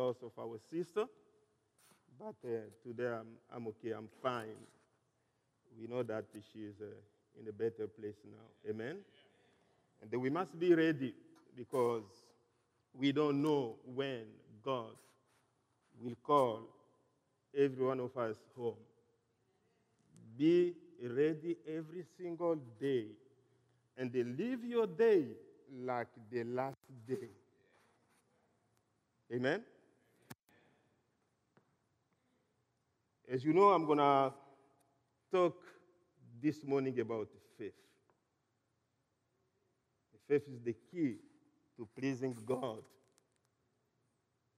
loss of our sister, but uh, today I'm, I'm okay, I'm fine. We know that she is uh, in a better place now. Amen? And we must be ready because we don't know when God will call every one of us home. Be ready every single day and live your day like the last day. Amen? As you know, I'm going to talk this morning about faith. Faith is the key to pleasing God.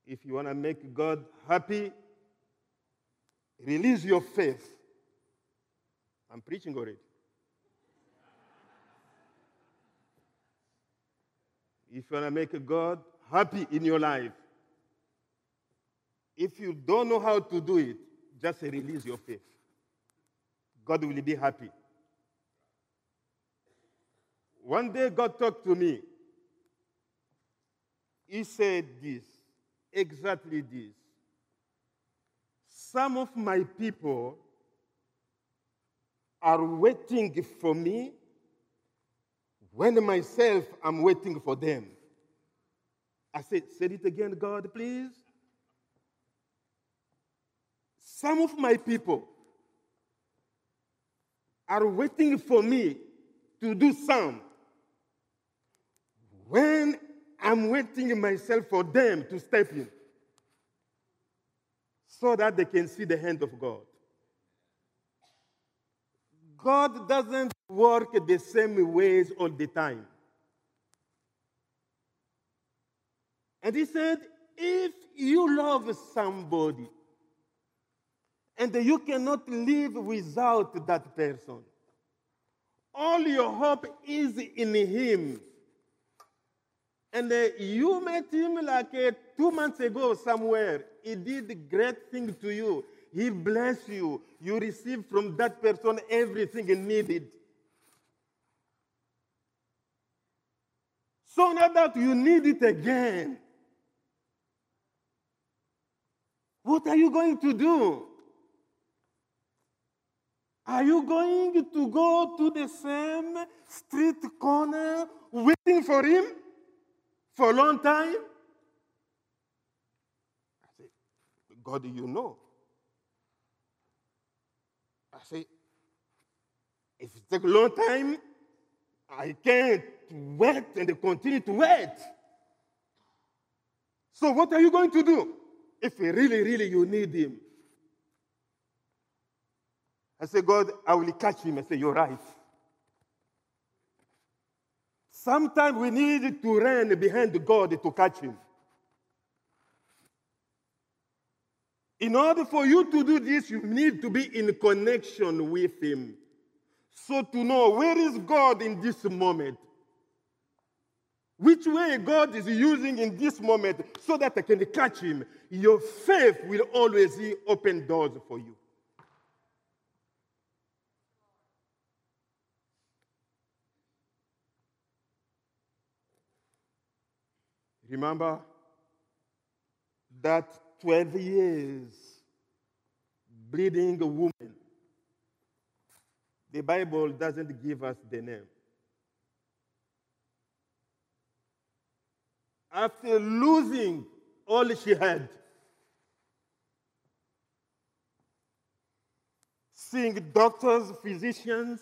If you want to make God happy, release your faith. I'm preaching already. If you want to make God happy in your life, if you don't know how to do it, just release your faith. God will be happy. One day, God talked to me. He said this, exactly this. Some of my people are waiting for me when myself I'm waiting for them. I said, Say it again, God, please. Some of my people are waiting for me to do some when I'm waiting myself for them to step in so that they can see the hand of God. God doesn't work the same ways all the time. And he said, if you love somebody and you cannot live without that person, all your hope is in him. And uh, you met him like uh, two months ago somewhere. He did great thing to you. He blessed you. You received from that person everything needed. So now that you need it again, what are you going to do? Are you going to go to the same street corner waiting for him for a long time? I say, God, you know. I say, if it takes a long time, I can't wait and continue to wait. So what are you going to do if really, really you need him? I say, God, I will catch him. I say, You're right. Sometimes we need to run behind God to catch him. In order for you to do this, you need to be in connection with him. So to know where is God in this moment? Which way God is using in this moment so that I can catch him. Your faith will always open doors for you. Remember that 12 years bleeding woman. The Bible doesn't give us the name. After losing all she had, seeing doctors, physicians,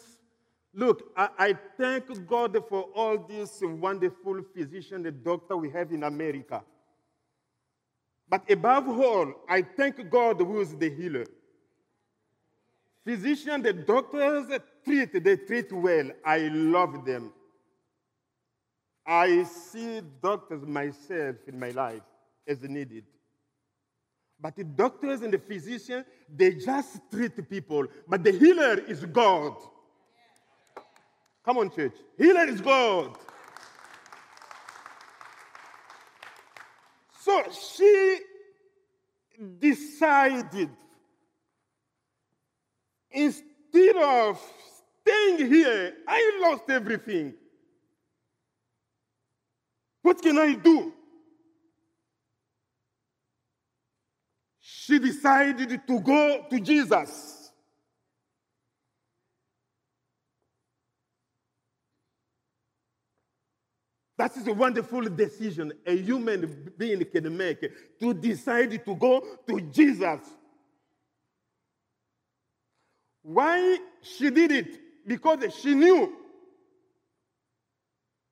Look, I, I, thank God for all these wonderful physicians and doctors we have in America. But above all, I thank God who is the healer. Physicians, the doctors treat, they treat well. I love them. I see doctors myself in my life as needed. But the doctors and the physicians, they just treat people. But the healer is God. Come on, church. Healer is God. So she decided instead of staying here, I lost everything. What can I do? she decided to go to Jesus. That is a wonderful decision a human being can make to decide to go to Jesus. Why she did it? Because she knew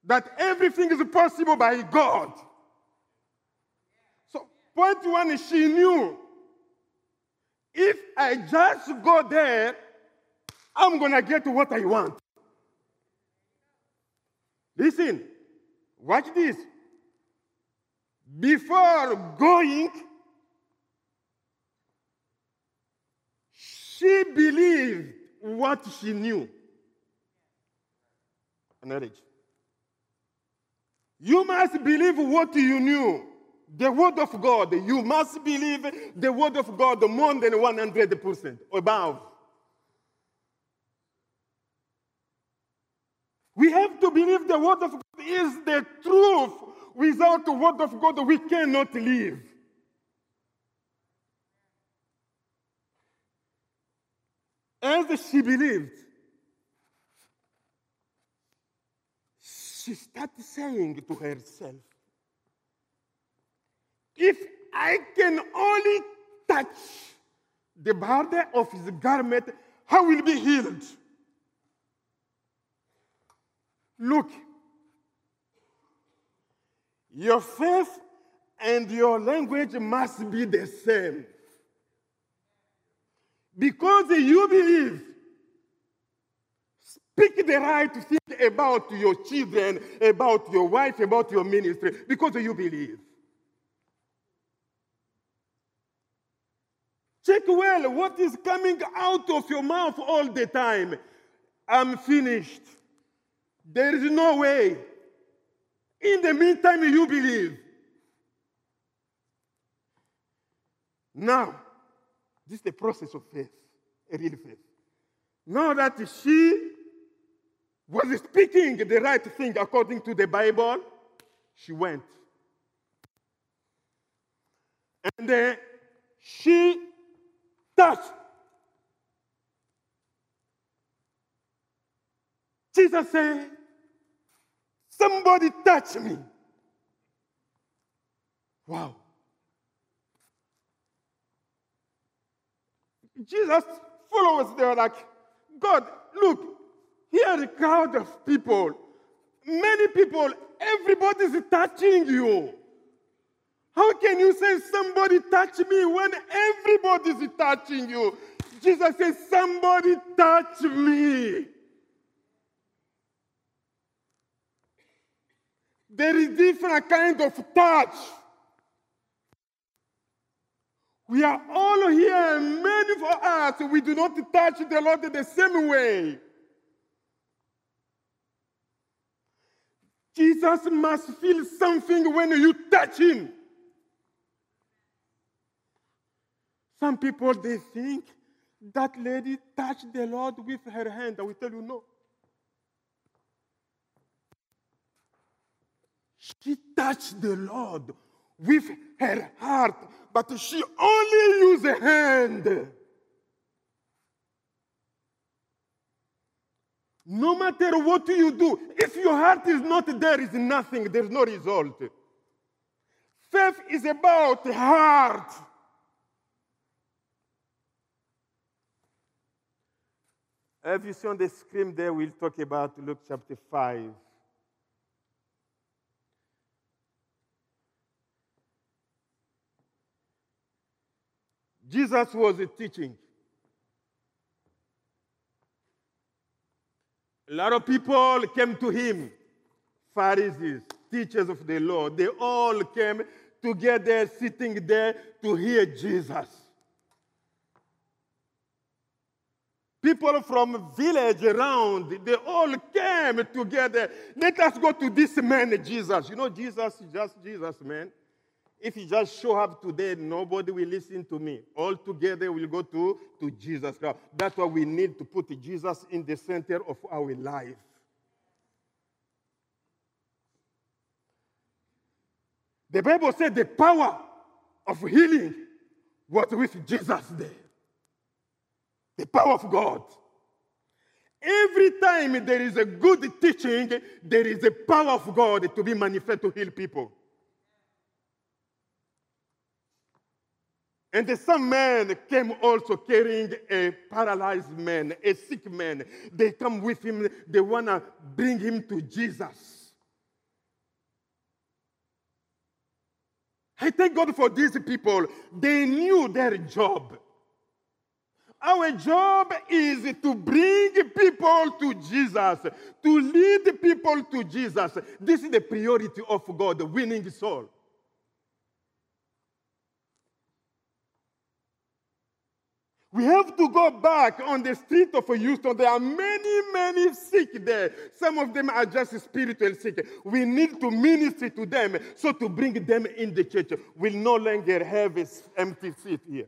that everything is possible by God. So, point one, she knew if I just go there, I'm going to get what I want. Listen, watch this. Before going, she believed what she knew. Knowledge. You must believe what you knew. The word of God. You must believe the word of God more than 100% above. We have to believe the word of God is the truth. Without the word of God, we cannot live. As she believed, she started saying to herself, If I can only touch the border of his garment, I will be healed. Look, your faith and your language must be the same. Because you believe, speak the right thing about your children, about your wife, about your ministry, because you believe. Check well what is coming out of your mouth all the time. I'm finished. There is no way. In the meantime, you believe. Now, this is the process of faith, a real faith. Now that she was speaking the right thing according to the Bible, she went. And uh, she touched. Jesus said, Somebody touch me. Wow. Jesus followers, they were like, God, look, here a crowd of people. Many people, everybody's touching you. How can you say somebody touch me when everybody's touching you? Jesus says, somebody touch me. There is different kind of touch. We are all here, and many of us, we do not touch the Lord the same way. Jesus must feel something when you touch him. Some people they think that lady touched the Lord with her hand. I will tell you no. She touched the Lord with her heart, but she only used a hand. No matter what you do, if your heart is not there, is nothing, there's no result. Faith is about heart. Have you seen the screen there? We'll talk about Luke chapter 5. Jesus was teaching. A lot of people came to him, Pharisees, teachers of the law. They all came together, sitting there to hear Jesus. People from village around, they all came together. Let us go to this man, Jesus. You know, Jesus is just Jesus, man. If you just show up today, nobody will listen to me. All together we'll go to, to Jesus. That's why we need to put Jesus in the center of our life. The Bible said the power of healing was with Jesus there. The power of God. Every time there is a good teaching, there is a power of God to be manifest to heal people. And some man came also carrying a paralyzed man, a sick man. They come with him, they want to bring him to Jesus. I thank God for these people. They knew their job. Our job is to bring people to Jesus, to lead people to Jesus. This is the priority of God, winning soul. We have to go back on the street of Houston. There are many, many sick there. Some of them are just spiritual sick. We need to minister to them so to bring them in the church. We'll no longer have an empty seat here.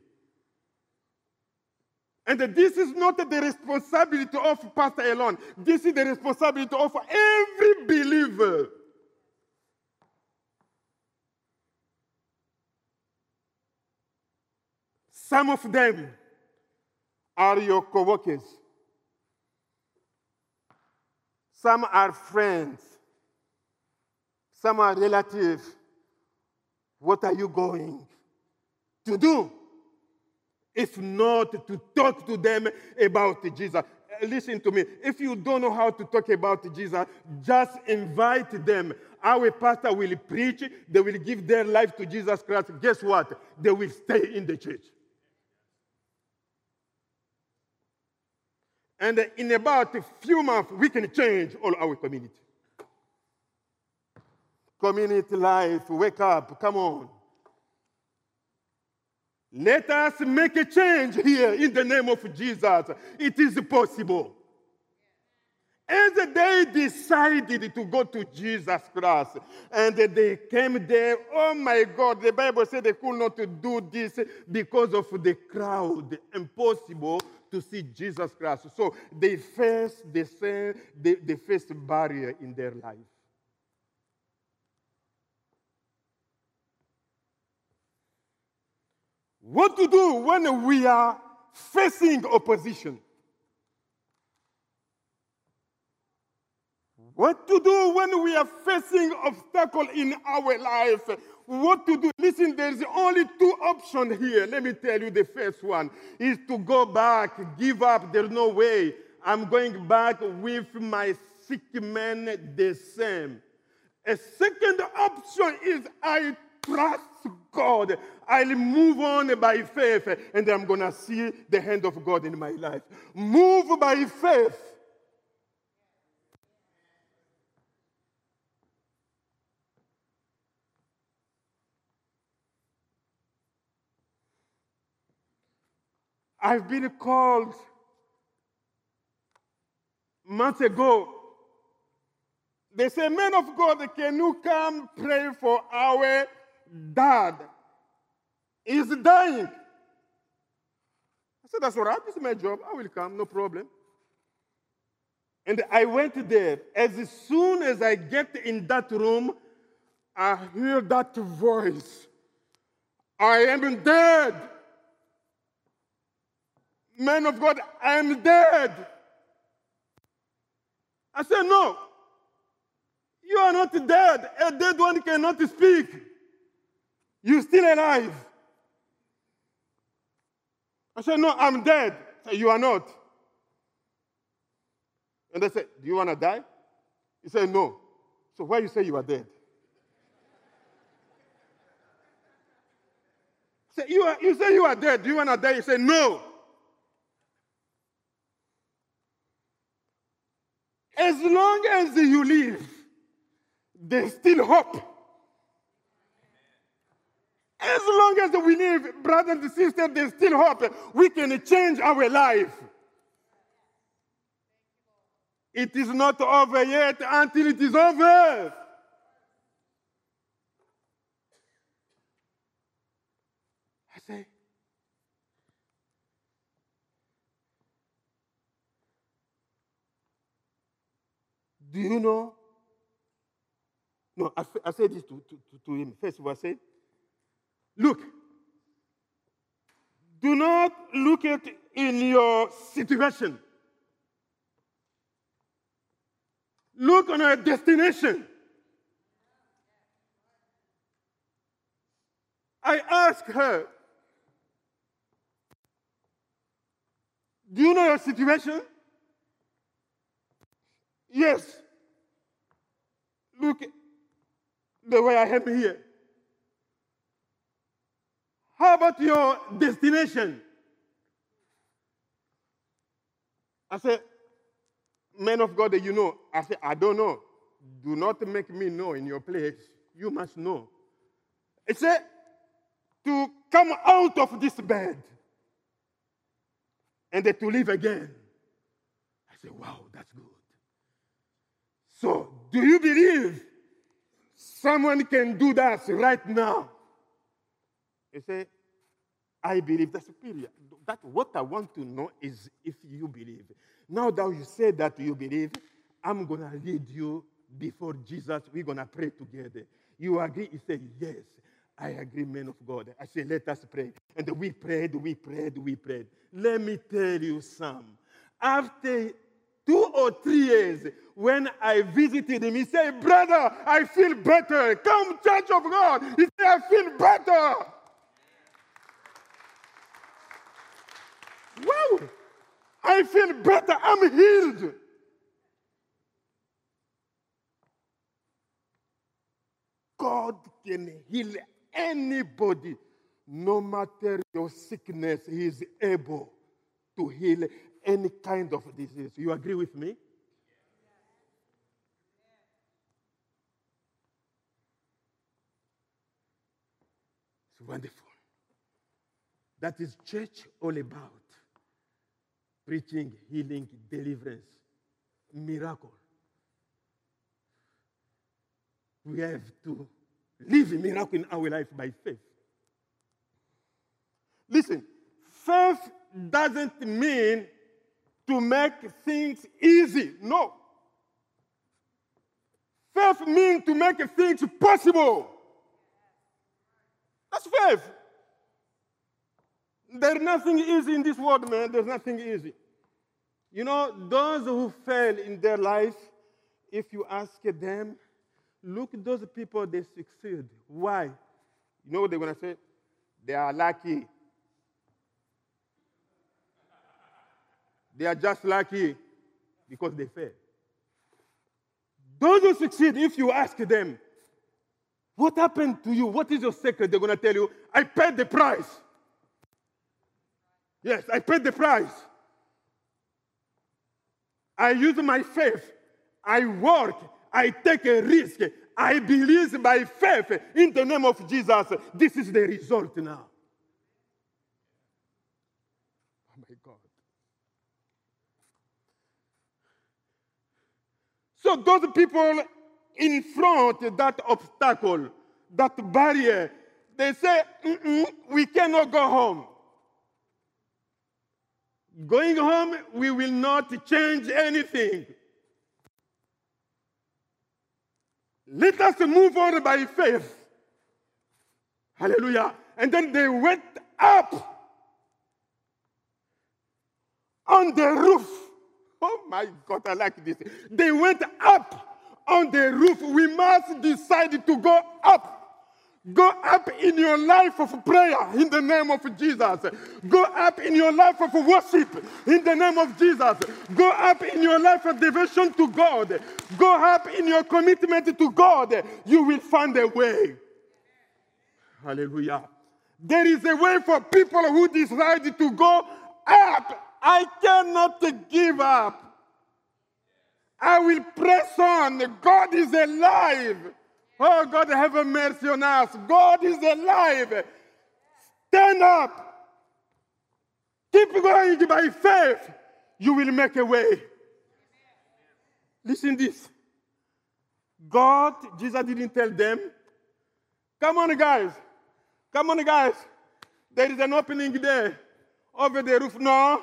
And this is not the responsibility of pastor alone. This is the responsibility of every believer. Some of them are your co-workers. Some are friends. Some are relatives. What are you going to do? If not to talk to them about Jesus. Listen to me. If you don't know how to talk about Jesus, just invite them. Our pastor will preach, they will give their life to Jesus Christ. Guess what? They will stay in the church. And in about a few months, we can change all our community. Community life, wake up, come on. Let us make a change here in the name of Jesus. It is possible. As they decided to go to Jesus Christ and they came there, oh my God, the Bible said they could not do this because of the crowd. Impossible to see Jesus Christ. So they face the same, they, they face barrier in their life. What to do when we are facing opposition? What to do when we are facing obstacle in our life? What to do? Listen, there's only two options here. Let me tell you the first one is to go back, give up. There's no way. I'm going back with my sick man the same. A second option is I trust God. I'll move on by faith and I'm going to see the hand of God in my life. Move by faith. I've been called months ago. They say, Men of God, can you come pray for our dad? He's dying. I said, That's all right. This is my job. I will come, no problem. And I went there. As soon as I get in that room, I hear that voice I am dead man of God, I am dead. I said, No, you are not dead. A dead one cannot speak. You're still alive. I said, No, I'm dead. Said, you are not. And they said, Do you want to die? He said, No. So why you say you are dead? Say, you, are, you say you are dead. Do you want to die? He said, No. As long as you live, there's still hope. As long as we live, brothers and sisters, there's still hope. We can change our life. It is not over yet until it is over. I say, Do you know? No, I, I said this to, to, to him. First of all, I said, Look, Do not look at in your situation. Look on a destination. I asked her, Do you know your situation? Yes. Look the way I am here. How about your destination? I said, Man of God, you know. I said, I don't know. Do not make me know in your place. You must know. He said, to come out of this bed and to live again. I said, wow, that's good. So, do you believe someone can do that right now? He said, I believe that's superior. That what I want to know is if you believe. Now that you say that you believe, I'm gonna lead you before Jesus. We're gonna pray together. You agree? He said, Yes. I agree, man of God. I said, let us pray. And we prayed, we prayed, we prayed. Let me tell you some. After two or three years, when I visited him, he said, Brother, I feel better. Come, Church of God. He said, I feel better. Wow. I feel better. I'm healed. God can heal anybody, no matter your sickness, He is able to heal any kind of disease. You agree with me? It's wonderful. That is church all about. Preaching, healing, deliverance, miracle. We have to live a miracle in our life by faith. Listen, faith doesn't mean to make things easy. No. Faith means to make things possible. That's faith. There's nothing easy in this world, man. There's nothing easy. You know, those who fail in their life, if you ask them, Look those people, they succeed. Why? You know what they're going to say? They are lucky. They are just lucky because they fail. Those who succeed, if you ask them, what happened to you? What is your secret? They're going to tell you, I paid the price. Yes, I paid the price. I use my faith. I work. I take a risk. I believe by faith in the name of Jesus. This is the result now. Oh my God. So those people in front that obstacle, that barrier, they say, we cannot go home. Going home, we will not change anything. Let us move on by faith. Hallelujah. And then they went up on the roof. Oh my God, I like this. They went up on the roof. We must decide to go up. Go up in your life of prayer in the name of Jesus. Go up in your life of worship in the name of Jesus. Go up in your life of devotion to God. Go up in your commitment to God. You will find a way. Hallelujah. There is a way for people who decide to go up. I cannot give up. I will press on. God is alive. Oh, God, have mercy on us. God is alive. Stand up. Keep going by faith. You will make a way. Listen this. God, Jesus didn't tell them, come on, guys. Come on, guys. There is an opening there over the roof. No.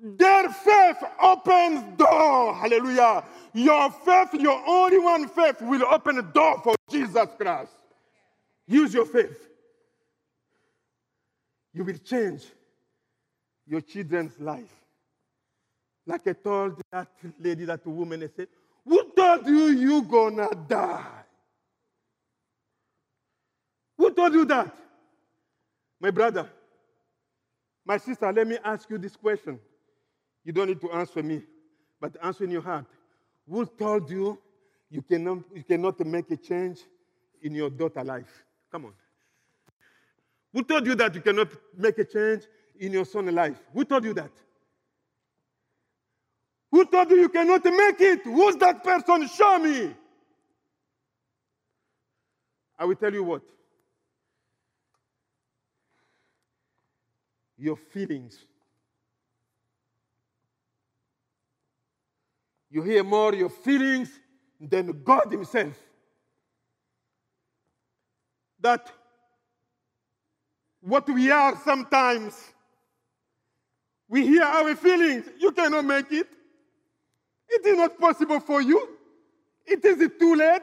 Their faith opens door. Hallelujah. Your faith, your only one faith, will open a door for Jesus Christ. Use your faith. You will change your children's life. Like I told that lady, that woman, I said, Who told you you gonna die? Who told you that? My brother, my sister, let me ask you this question. You don't need to answer me, but answer in your heart. Who told you you cannot, you cannot make a change in your daughter's life? Come on. Who told you that you cannot make a change in your son's life? Who told you that? Who told you you cannot make it? Who's that person? Show me. I will tell you what. Your feelings. You hear more your feelings than God Himself. That what we are sometimes, we hear our feelings. You cannot make it. It is not possible for you. It is too late.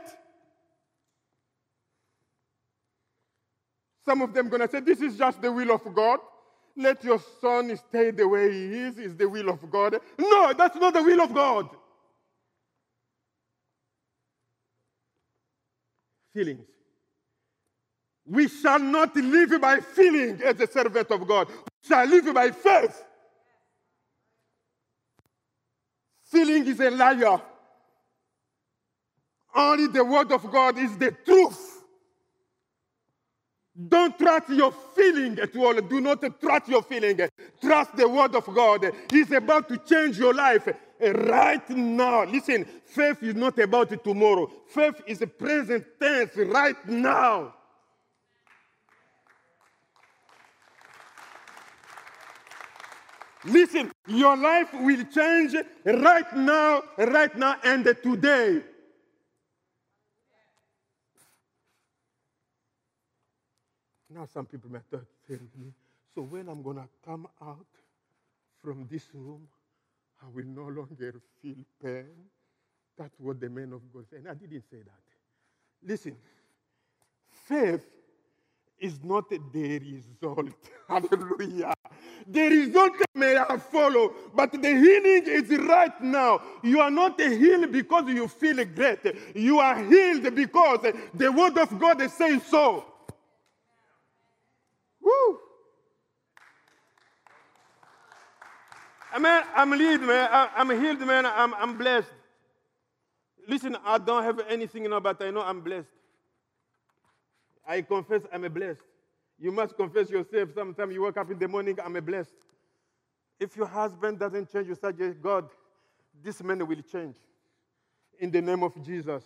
Some of them to say, This is just the will of God. Let your son stay the way he is, is the will of God. No, that's not the will of God. Feelings. We shall not live by feeling as a servant of God. We shall live by faith. Feeling is a liar. Only the word of God is the truth. Don't trust your feeling at all. Do not trust your feeling. Trust the word of God. He's about to change your life Eh, right now. Listen, faith is not about tomorrow. Faith is a present tense right now. Listen, your life will change right now, right now, and today. Now, some people might to me, so when I'm going to come out from this room, I will no longer feel pain. That's what the man of God said. And I didn't say that. Listen, faith is not the result. Hallelujah. The result may follow, but the healing is right now. You are not healed because you feel great. You are healed because the word of God saying so. Woo! I mean, I'm healed, man. I'm healed, man. I'm, I'm blessed. Listen, I don't have anything, know, but I know I'm blessed. I confess I'm a blessed. You must confess yourself. Sometimes you wake up in the morning, I'm a blessed. If your husband doesn't change, you suggest, God, this man will change. In the name of Jesus.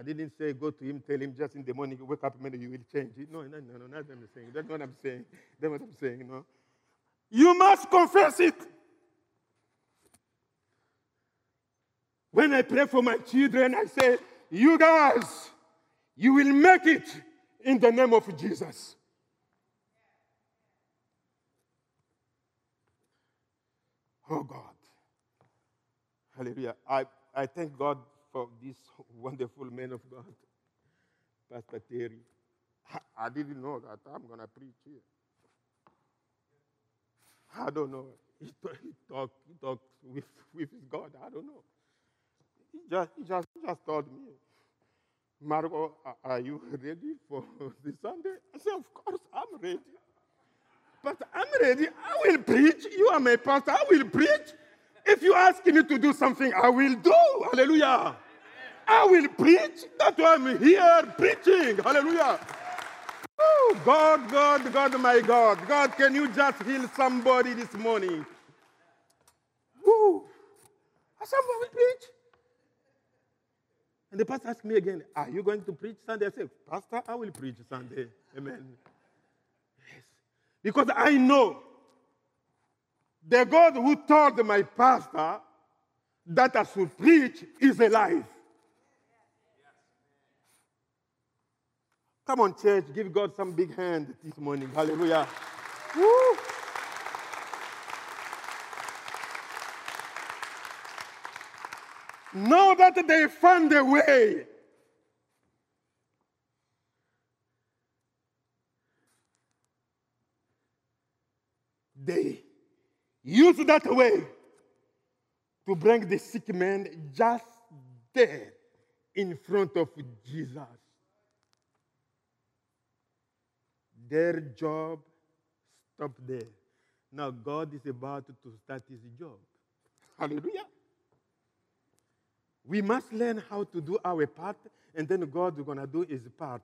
I didn't say go to him, tell him just in the morning, wake up, man, you will change. It. No, no, no, no, that's what I'm saying. That's what I'm saying. That's what I'm saying, no. You must confess it. When I pray for my children, I say, You guys, you will make it in the name of Jesus. Oh God. Hallelujah. I, I thank God for this wonderful man of God, Pastor Terry. I, didn't know that I'm going to preach here. I don't know. He, he talks he talk with, with God. I don't know. He just, he just, he just told me, Margot, are you ready for the Sunday? I said, Of course, I'm ready. But I'm ready. I will preach. You are my pastor. I will preach. If you ask me to do something, I will do. Hallelujah. I will preach. That's why I'm here preaching. Hallelujah. Oh, God, God, God, my God. God, can you just heal somebody this morning? Woo. Said, will preach. And the pastor asked me again, Are you going to preach Sunday? I said, Pastor, I will preach Sunday. Amen. Yes. Because I know the God who told my pastor that I should preach is alive. Come on, church, give God some big hand this morning. Hallelujah. Woo. Know that they found a way. they used that way to bring the sick man just there in front of Jesus. Their job stopped there. Now God is about to start his job. Hallelujah. We must learn how to do our part, and then God is going to do his part.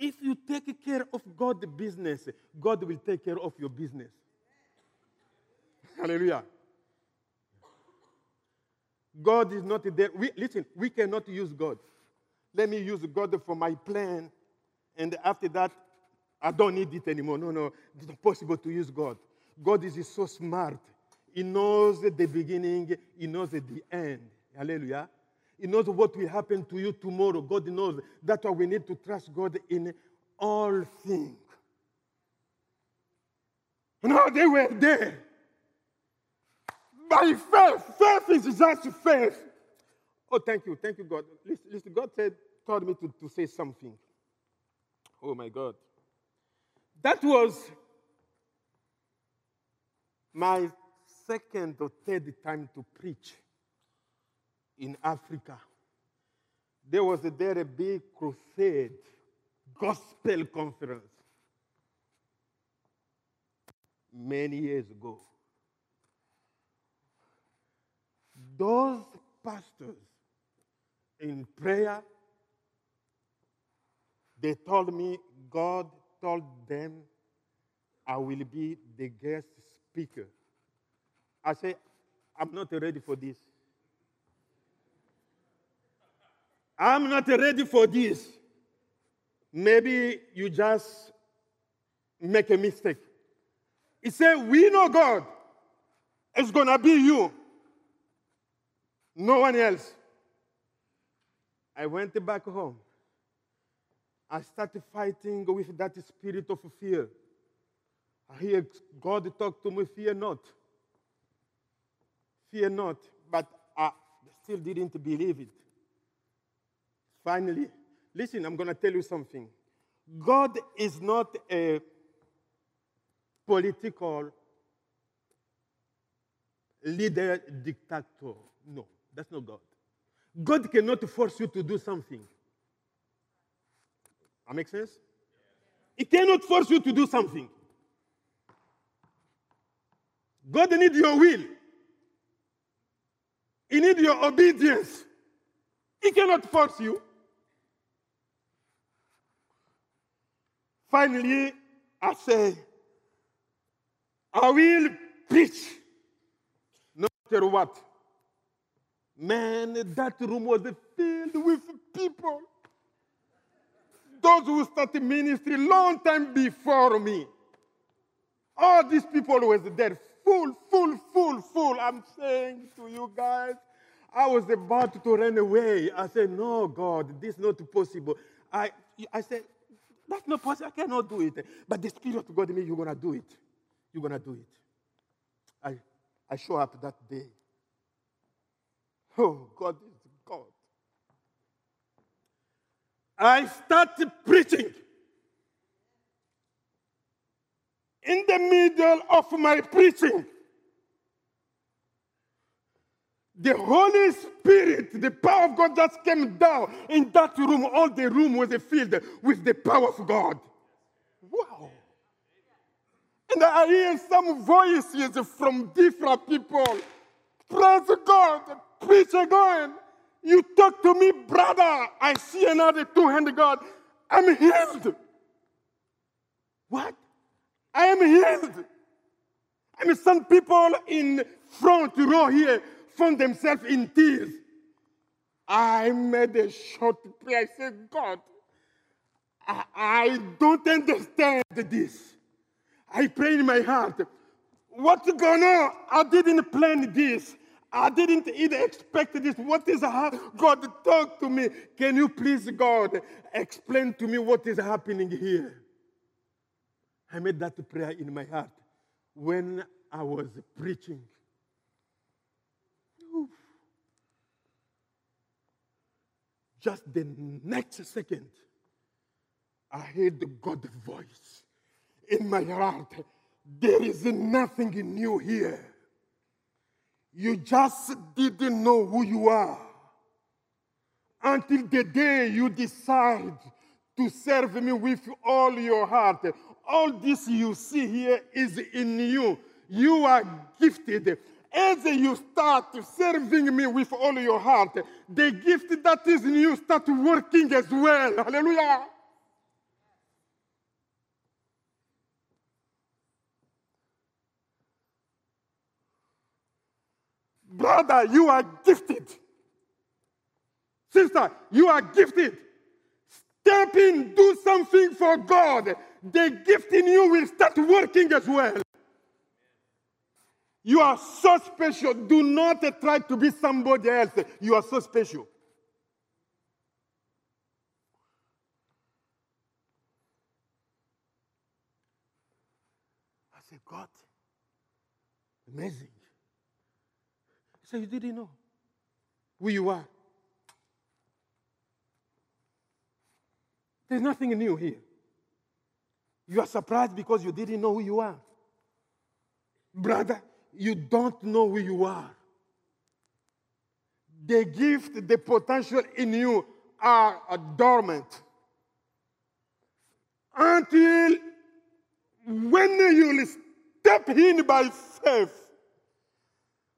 If you take care of God's business, God will take care of your business. Hallelujah. God is not there. We, listen, we cannot use God. Let me use God for my plan, and after that, I don't need it anymore. No, no, it's not possible to use God. God is so smart. He knows the beginning, He knows the end. Hallelujah. He knows what will happen to you tomorrow. God knows. That's why we need to trust God in all things. Now they were there. By faith. Faith is just faith. Oh, thank you. Thank you, God. Listen God said, told me to, to say something. Oh, my God. That was my second or third time to preach in Africa. There was a, there a big crusade, gospel conference, many years ago. Those pastors in prayer, they told me God told them I will be the guest speaker. I said, I'm not ready for this. I'm not ready for this. Maybe you just make a mistake. He said, We know God. It's going to be you, no one else. I went back home. I started fighting with that spirit of fear. I hear God talk to me, fear not. Fear not. But I still didn't believe it. Finally, listen, I'm going to tell you something. God is not a political leader, dictator. No, that's not God. God cannot force you to do something. That makes sense? He cannot force you to do something. God needs your will. He needs your obedience. He cannot force you. Finally, I say, I will preach no matter what. Man, that room was filled with people. Those who started ministry long time before me. All these people was there, full, full, full, full. I'm saying to you guys, I was about to run away. I said, No, God, this is not possible. I, I said, That's not possible. I cannot do it. But the Spirit of God in me, you're going to do it. You're going to do it. I, I show up that day. Oh, God is God. I started preaching. In the middle of my preaching, the Holy Spirit, the power of God just came down in that room. All the room was filled with the power of God. Wow. And I hear some voices from different people. Praise God, preach again. You talk to me, brother. I see another two-handed God. I'm healed. What? I am healed. I mean, some people in front row here found themselves in tears. I made a short prayer. I said, God, I, I don't understand this. I pray in my heart, what's going on? I didn't plan this. I didn't even expect this. What is happening? God, talk to me. Can you please, God, explain to me what is happening here? I made that prayer in my heart when I was preaching. Just the next second, I heard the God voice. in my heart, there is nothing new here. You just didn't know who you are until the day you decide to serve me with all your heart. All this you see here is in you. You are gifted. As you start serving me with all your heart, the gift that is in you start working as well. Hallelujah. Brother, you are gifted. Sister, you are gifted. Step in, do something for God. The gift in you will start working as well. You are so special. Do not try to be somebody else. You are so special. I said, God, amazing. He said, You didn't know who you are. There's nothing new here. You are surprised because you didn't know who you are. Brother, you don't know who you are. The gift, the potential in you are dormant. Until when you step in by faith,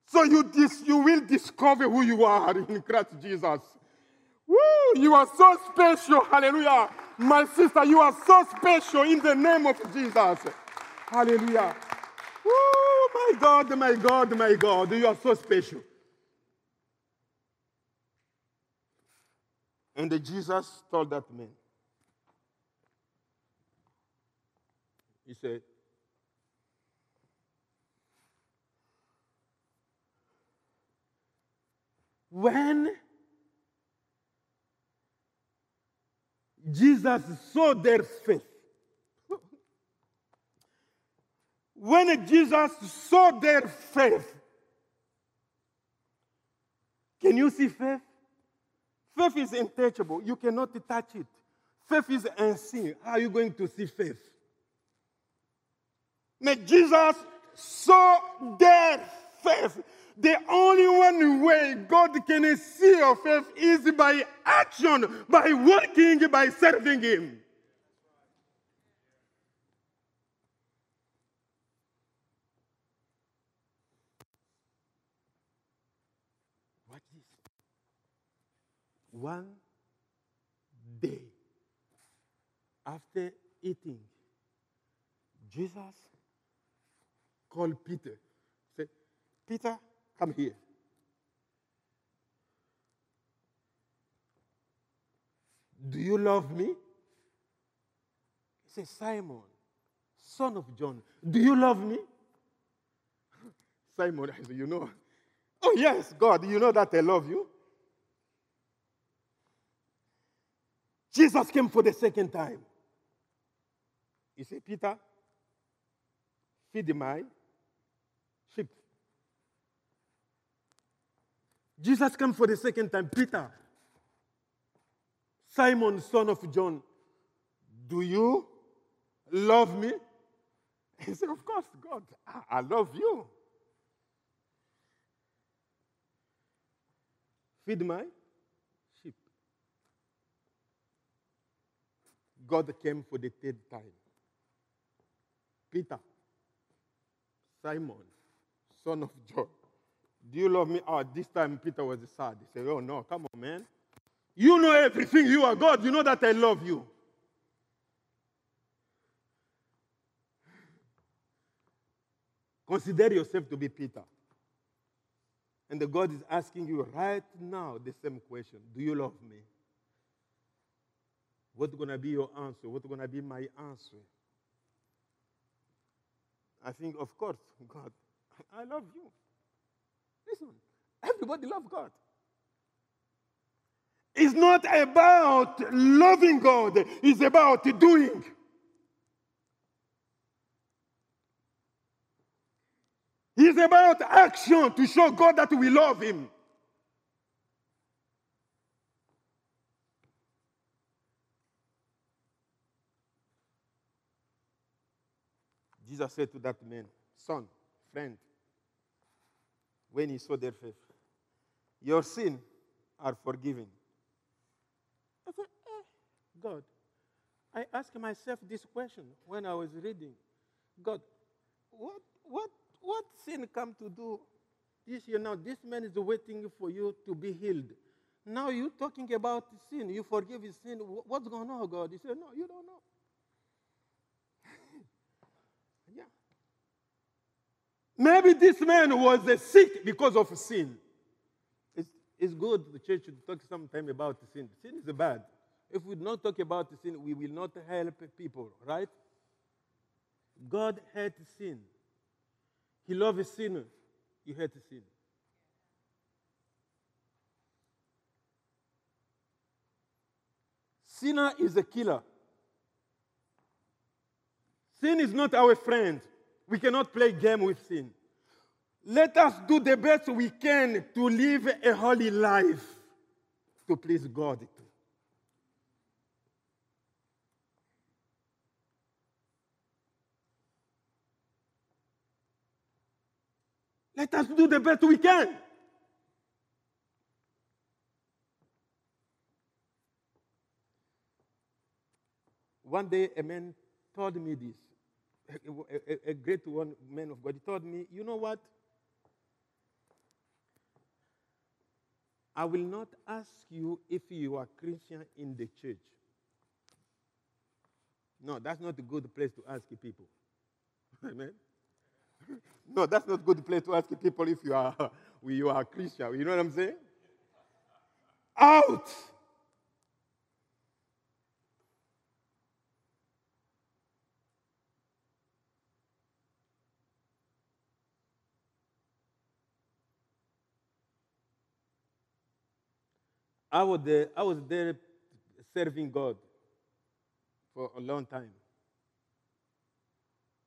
so you, dis- you will discover who you are in Christ Jesus. Woo, you are so special. Hallelujah. My sister, you are so special in the name of Jesus. Hallelujah. My God, my God, my God. You are so special. And Jesus told that man, He said, When Jesus saw their faith, when Jesus saw their faith, can you see faith? Faith is untouchable. You cannot touch it. Faith is unseen. How are you going to see faith? But Jesus saw their faith. The only one way God can see your faith is by action, by working, by serving Him. Watch this. One day after eating, Jesus called Peter. Said, Peter, come here. Do you love me? He said, Simon, son of John, do you love me? Simon, I said, you know. Oh, yes, God, you know that I love you. Jesus came for the second time. He said, Peter, feed my sheep. Jesus came for the second time. Peter, Simon, son of John, do you love me? He said, Of course, God, I, love you. Feed my sheep. God came for the third time. Peter, Simon, son of John, do you love me? Oh, this time Peter was sad. He said, Oh, no, come on, man. You know everything. You are God. You know that I love you. Consider yourself to be Peter. And the God is asking you right now the same question Do you love me? What's going to be your answer? What's going to be my answer? I think, of course, God, I love you. Listen, everybody loves God. It's not about loving God, it's about doing. It's about action to show God that we love Him. Jesus said to that man, Son, friend, when he saw their faith, Your sins are forgiven. I said, eh, God, I asked myself this question when I was reading. God, what, what, what sin come to do this You know, This man is waiting for you to be healed. Now you're talking about sin. You forgive his sin. What's going on, God? He said, No, you don't know. Maybe this man was sick because of sin. It's, it's good the church should talk sometime about sin. Sin is bad. If we don't talk about sin, we will not help people, right? God hates sin. He loves sin. He hates sin. Sinner is a killer. Sin is not our friend. We cannot play game with sin. Let us do the best we can to live a holy life to please God. Let us do the best we can. One day, a man told me this. A, a, great one man of God. He told me, You know what? I will not ask you if you are Christian in the church. No, that's not a good place to ask people. Amen. No, that's not a good place to ask people if you are you are Christian. You know what I'm saying? Out. I was there, I was there serving God for a long time.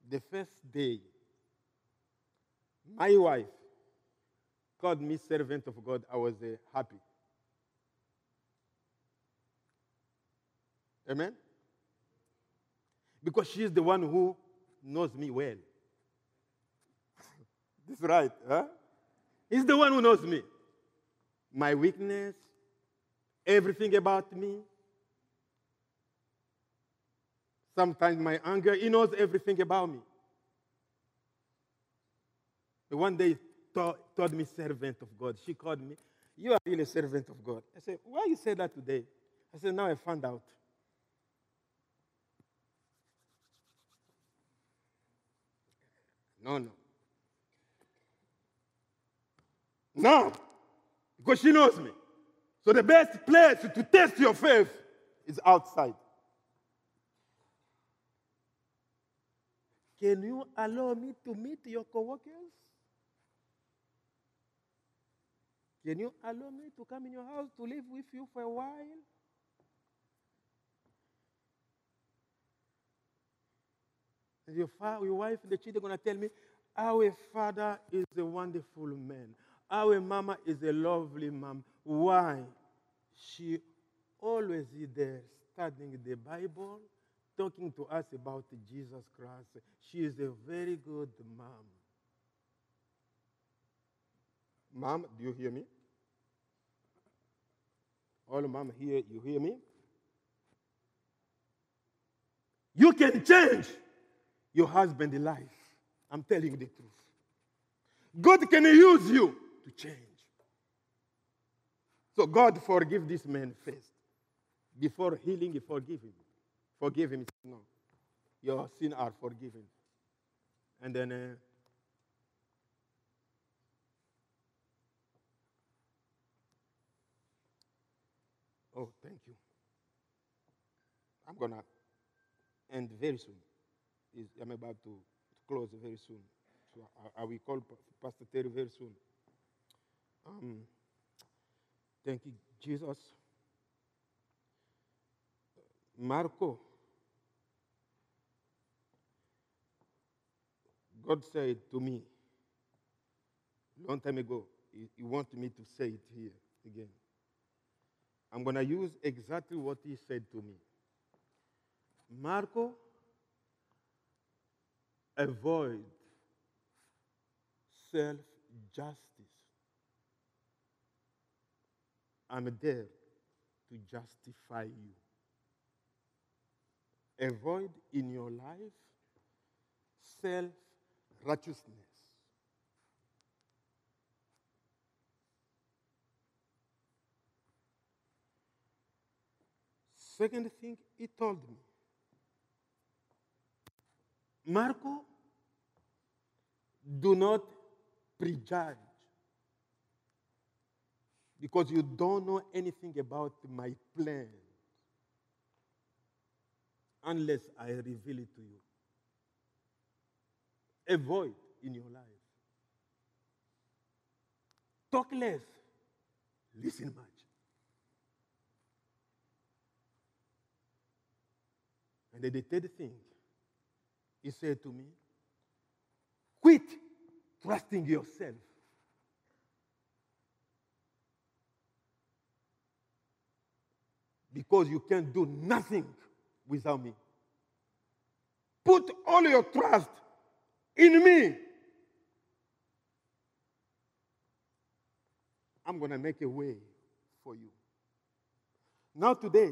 The first day, my wife called me servant of God. I was uh, happy. Amen? Because she's the one who knows me well. That's right, huh? He's the one who knows me. My weakness, everything about me. Sometimes my anger, he knows everything about me. But one day, told, told me servant of God. She called me, you are really a servant of God. I said, why you say that today? I said, now I found out. No, no. No, because she knows me. So the best place to test your faith is outside. Can you allow me to meet your coworkers? Can you allow me to come in your house to live with you for a while? Your, father, your wife and the children are going to tell me, Our father is a wonderful man. Our mama is a lovely mom. Why? She always is there studying the Bible, talking to us about Jesus Christ. She is a very good mom. Mom, do you hear me? All mom here, you hear me? You can change your husband's life. I'm telling you the truth. God can use you to change. So God forgive this man first. Before healing, he forgive him. Forgive him. No. Your sins are forgiven. And then uh, Oh, thank you. I'm to end very soon. I'm about to, close very soon. So I, I will call Pastor Terry very soon. Um, thank you, Jesus. Marco, God said to me long time ago, he, he wanted me to say it here again. I'm going to use exactly what he said to me. Marco, avoid self justice. I'm there to justify you. Avoid in your life self righteousness. Second thing he told me Marco, do not prejudge because you don't know anything about my plan unless I reveal it to you. Avoid in your life. Talk less, listen much. And then the third thing, he said to me, quit trusting yourself. Because you can't do nothing without me. Put all your trust in me. I'm going to make a way for you. Now, today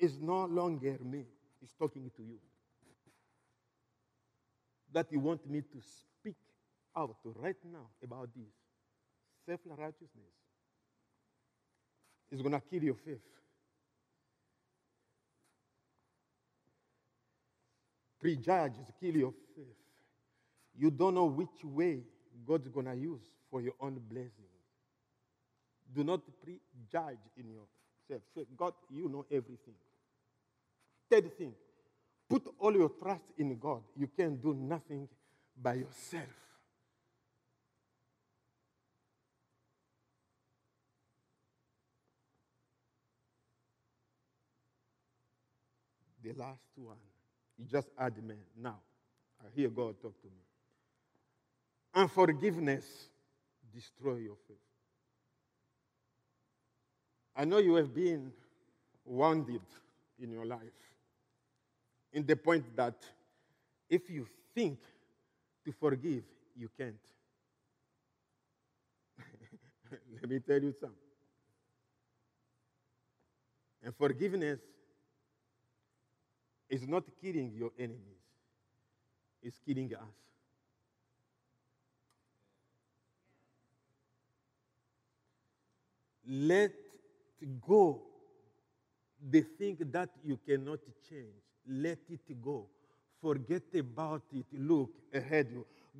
is no longer me, He's talking to you. That you want me to speak out right now about this self righteousness is going to kill your faith. Prejudge is kill your faith. You don't know which way God's going to use for your own blessing. Do not prejudge in yourself. God, you know everything. Third thing, put all your trust in God. You can do nothing by yourself. The last one, you just add man. Now, I hear God talk to me. Unforgiveness destroy your faith. I know you have been wounded in your life in the point that if you think to forgive, you can't. Let me tell you something. And forgiveness is not killing your enemies, it's killing us. Let go the thing that you cannot change let it go. Forget about it. Look ahead.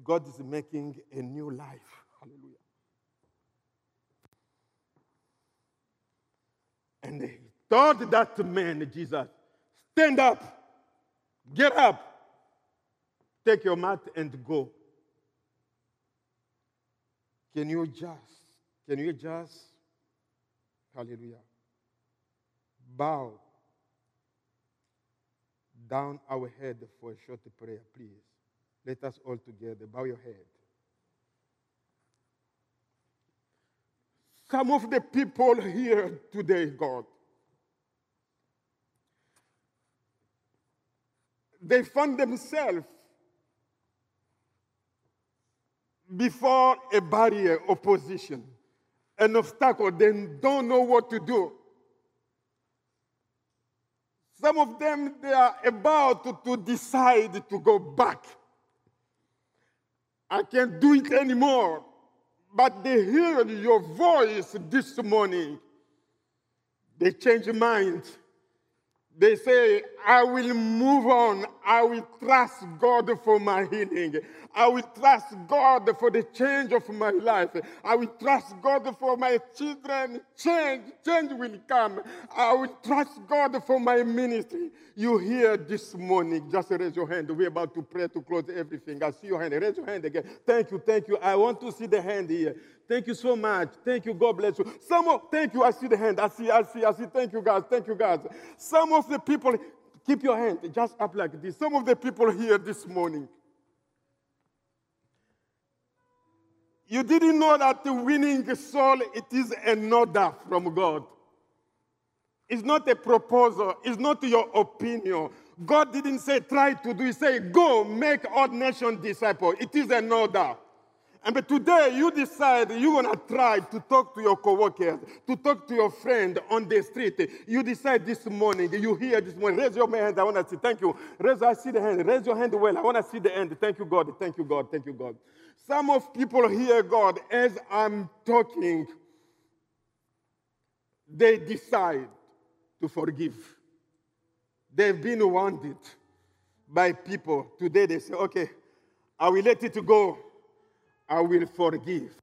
God is making a new life. Hallelujah. And he told that man, Jesus, stand up, get up, take your mat and go. Can you just, can you just, hallelujah, bow down our head for a short prayer, please. Let us all together bow your head. Some of the people here today, God, they find themselves before a barrier, opposition, an obstacle. They don't know what to do. Some of them, they are about to, to decide to go back. I can't do it anymore. But they hear your voice this morning. They change minds they say, I will move on. I will trust God for my healing. I will trust God for the change of my life. I will trust God for my children. Change, change will come. I will trust God for my ministry. You hear this morning, just raise your hand. We're about to pray to close everything. I see your hand. Raise your hand again. Thank you, thank you. I want to see the hand here. Thank you so much. Thank you. God bless you. Some of, thank you. I see the hand. I see, I see, I see. Thank you, guys. Thank you, guys. Some of the people, keep your hand just up like this. Some of the people here this morning, you didn't know that the winning soul, it is an order from God. It's not a proposal. It's not your opinion. God didn't say try to do, He said go make all nations disciple. It is an order. And but today you decide you're gonna try to talk to your coworkers, to talk to your friend on the street. You decide this morning, you hear this morning, raise your hand. I wanna see. Thank you. Raise I see the hand. Raise your hand well. I wanna see the end. Thank you, God. Thank you, God. Thank you, God. Some of people hear God as I'm talking, they decide to forgive. They've been wounded by people. Today they say, okay, I will let it go. I will forgive.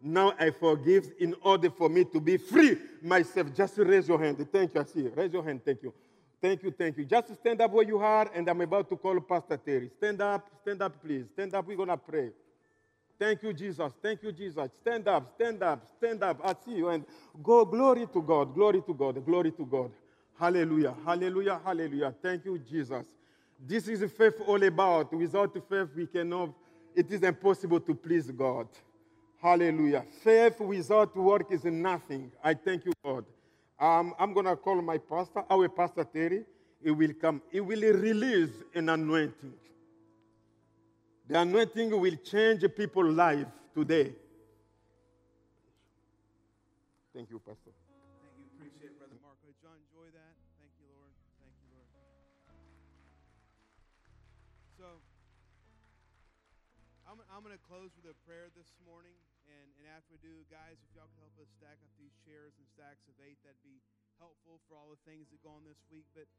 Now I forgive in order for me to be free myself. Just raise your hand. Thank you. I see. Raise your hand. Thank you. Thank you. Thank you. Just stand up where you are, and I'm about to call Pastor Terry. Stand up. Stand up, please. Stand up. We're going to pray. Thank you, Jesus. Thank you, Jesus. Stand up. Stand up. Stand up. I see you. And go. Glory to God. Glory to God. Glory to God. Hallelujah. Hallelujah. Hallelujah. Thank you, Jesus. This is faith all about. Without faith, we cannot it is impossible to please God. Hallelujah. Faith without work is nothing. I thank you, God. Um, I'm going to call my pastor, our pastor Terry. He will come. He will release an anointing. The anointing will change people's life today. Thank you, Pastor. Close with a prayer this morning. And, and after we do, guys, if y'all can help us stack up these chairs and stacks of eight, that'd be helpful for all the things that go on this week. But